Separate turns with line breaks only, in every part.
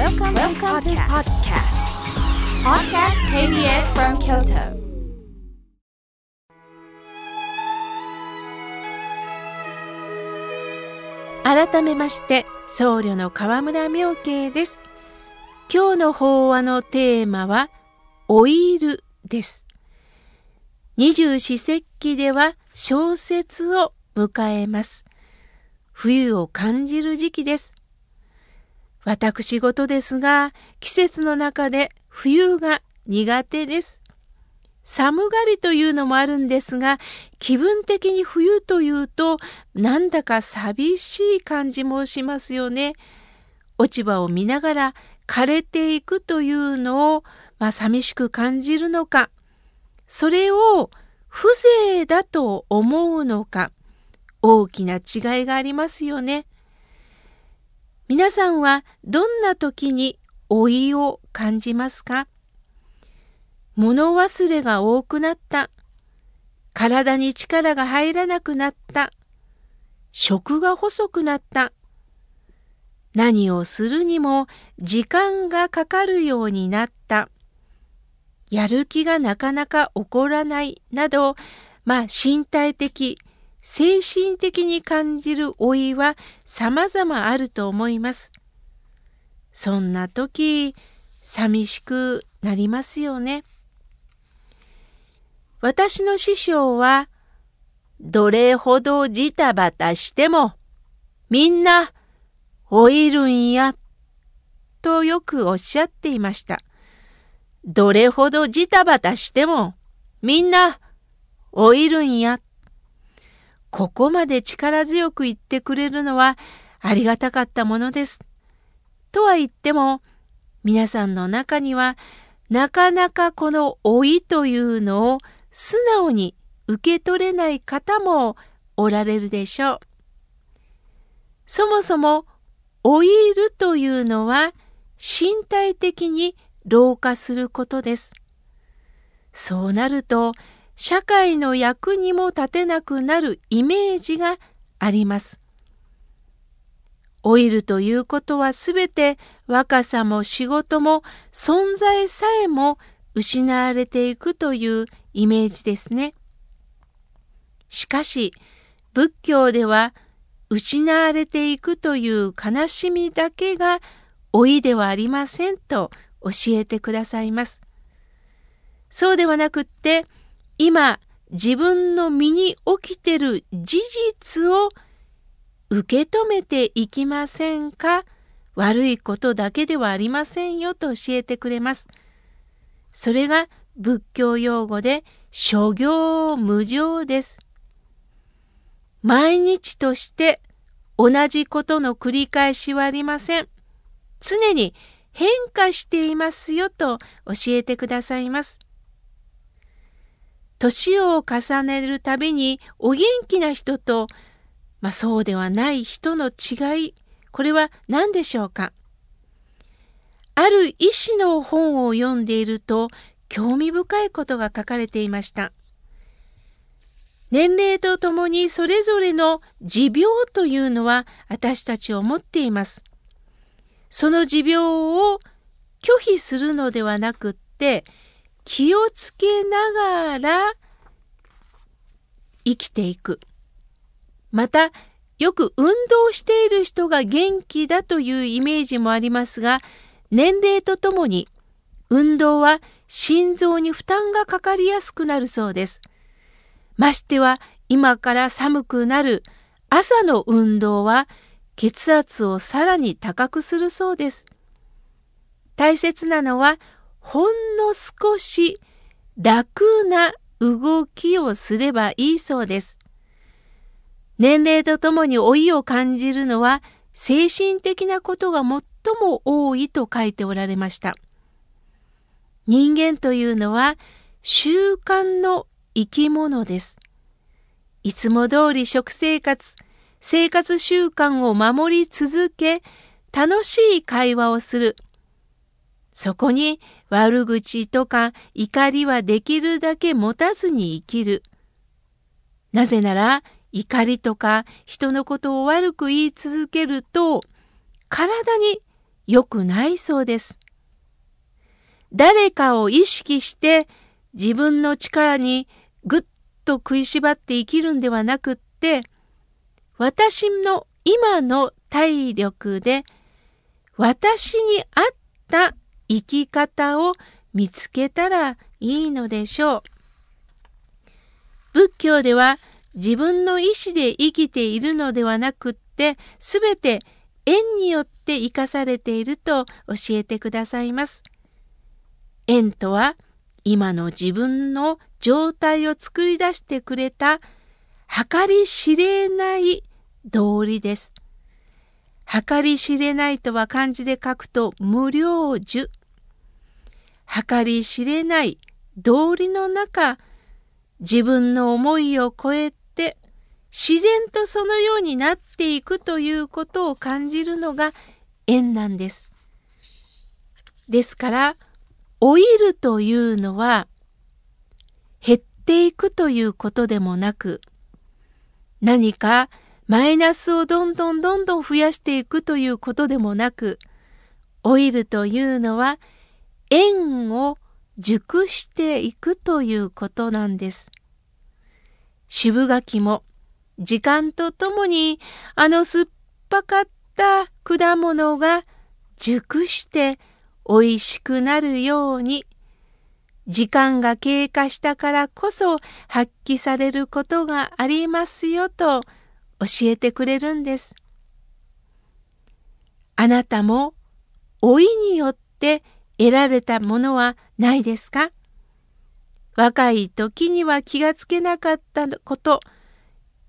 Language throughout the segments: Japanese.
Welcome, Welcome to podcast. Podcast KBS from Kyoto.
改めまして僧侶の河村明慶です今日の法話のテーマは老いるです二十四節気では小説を迎えます冬を感じる時期です私事ですが季節の中で冬が苦手です寒がりというのもあるんですが気分的に冬というとなんだか寂しい感じもしますよね。落ち葉を見ながら枯れていくというのを、まあ、寂しく感じるのかそれを風情だと思うのか大きな違いがありますよね。皆さんはどんな時に老いを感じますか？物忘れが多くなった。体に力が入らなくなった。食が細くなった。何をするにも時間がかかるようになった。やる気がなかなか起こらないなど、まあ身体的、精神的に感じる老いは様々あると思います。そんな時、寂しくなりますよね。私の師匠は、どれほどジタバタしても、みんな老いるんや、とよくおっしゃっていました。どれほどジタバタしても、みんな老いるんや。ここまで力強く言ってくれるのはありがたかったものです。とは言っても、皆さんの中には、なかなかこの老いというのを素直に受け取れない方もおられるでしょう。そもそも老いるというのは身体的に老化することです。そうなると社会の役にも立てなくなるイメージがあります。老いるということはすべて若さも仕事も存在さえも失われていくというイメージですね。しかし仏教では失われていくという悲しみだけが老いではありませんと教えてくださいます。そうではなくって今自分の身に起きてる事実を受け止めていきませんか？悪いことだけではありませんよと教えてくれます。それが仏教用語で諸行無常です。毎日として同じことの繰り返しはありません。常に変化していますよと教えてくださいます。年を重ねるたびにお元気な人と、まあ、そうではない人の違い、これは何でしょうか？ある医師の本を読んでいると興味深いことが書かれていました。年齢とともにそれぞれの持病というのは私たちを持っています。その持病を拒否するのではなくって気をつけながら生きていく。またよく運動している人が元気だというイメージもありますが年齢とともに運動は心臓に負担がかかりやすくなるそうです。ましては今から寒くなる朝の運動は血圧をさらに高くするそうです。大切なのはほんの少し楽な動きをすればいいそうです。年齢とともに老いを感じるのは精神的なことが最も多いと書いておられました。人間というのは習慣の生き物です。いつも通り食生活、生活習慣を守り続け、楽しい会話をする。そこに悪口とか怒りはできるだけ持たずに生きる。なぜなら怒りとか人のことを悪く言い続けると体に良くないそうです。誰かを意識して自分の力にぐっと食いしばって生きるんではなくって私の今の体力で私に合った生き方を見つけたらいいのでしょう。仏教では自分の意志で生きているのではなくって全て縁によって生かされていると教えてくださいます。縁とは今の自分の状態を作り出してくれた計り知れない道理です。計り知れないとは漢字で書くと無量寿。計り知れない道理の中、自分の思いを超えて自然とそのようになっていくということを感じるのが縁なんです。ですから老いるというのは減っていくということでもなく何かマイナスをどんどんどんどん増やしていくということでもなく老いるというのは縁を熟していくということなんです。渋柿も時間とともにあの酸っぱかった果物が熟して美味しくなるように時間が経過したからこそ発揮されることがありますよと教えてくれるんです。あなたも老いによって得られたものはないですか？若い時には気がつけなかったこと、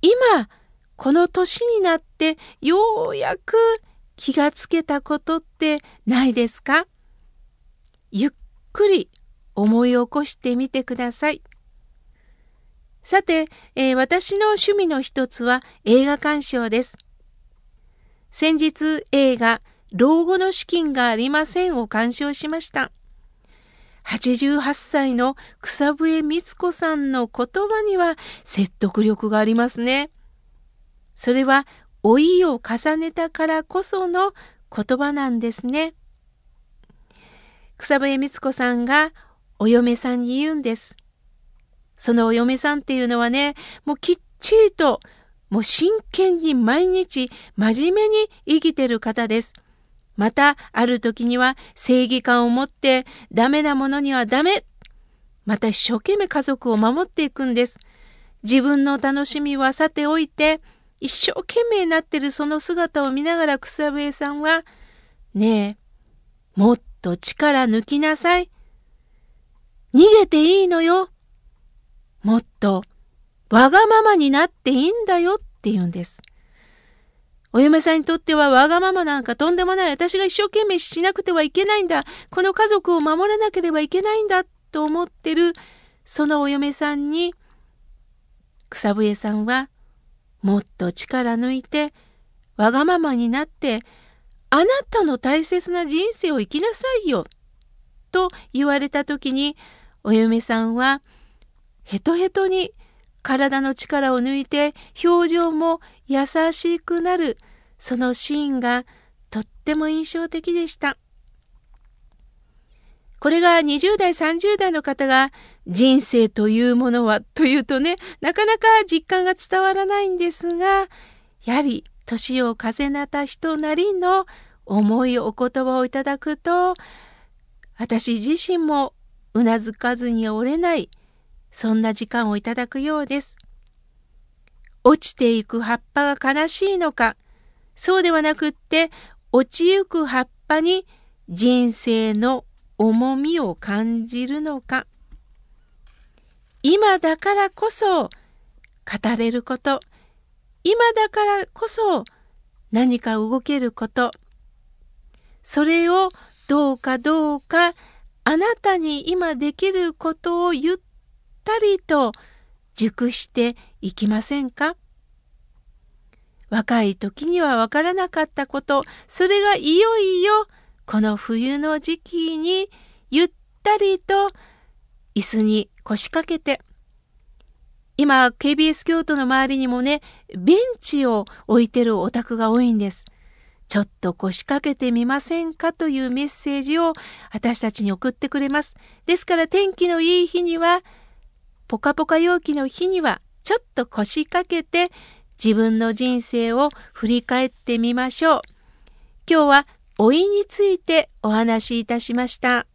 今、この年になってようやく気がつけたことってないですか？ゆっくり思い起こしてみてください。さて、えー、私の趣味の一つは映画鑑賞です。先日映画老後の資金がありませんを鑑賞しました。88歳の草笛光子さんの言葉には説得力がありますね。それは老いを重ねたからこその言葉なんですね。草笛光子さんがお嫁さんに言うんです。そのお嫁さんっていうのはね、もうきっちりと、もう真剣に毎日真面目に生きてる方です。また、ある時には正義感を持ってダメなものにはダメ。また一生懸命家族を守っていくんです。自分の楽しみはさておいて、一生懸命になってるその姿を見ながら草笛さんは、ねえ、もっと力抜きなさい。逃げていいのよ。もっとわがままになっていいんだよって言うんです。お嫁さんにとってはわがままなんかとんでもない。私が一生懸命しなくてはいけないんだ。この家族を守らなければいけないんだと思ってるそのお嫁さんに草笛さんはもっと力抜いてわがままになってあなたの大切な人生を生きなさいよ。と言われた時にお嫁さんはヘトヘトに体の力を抜いて表情も優しくなるそのシーンがとっても印象的でした。これが20代30代の方が人生というものはというとねなかなか実感が伝わらないんですがやはり年を重ねた人なりの思いお言葉をいただくと私自身もうなずかずに折れないそんな時間をいただくようです。落ちていく葉っぱが悲しいのかそうではなくって落ちゆく葉っぱに人生の重みを感じるのか。今だからこそ語れること。今だからこそ何か動けること。それをどうかどうかあなたに今できることをゆったりと熟していきませんか？若い時にはわからなかったことそれがいよいよこの冬の時期にゆったりと椅子に腰掛けて今 KBS 京都の周りにもねベンチを置いてるお宅が多いんです。ちょっと腰掛けてみませんか？というメッセージを私たちに送ってくれます。ですから天気のいい日には、ポカポカ陽気の日には、ちょっと腰掛けて自分の人生を振り返ってみましょう。今日は老いについてお話しいたしました。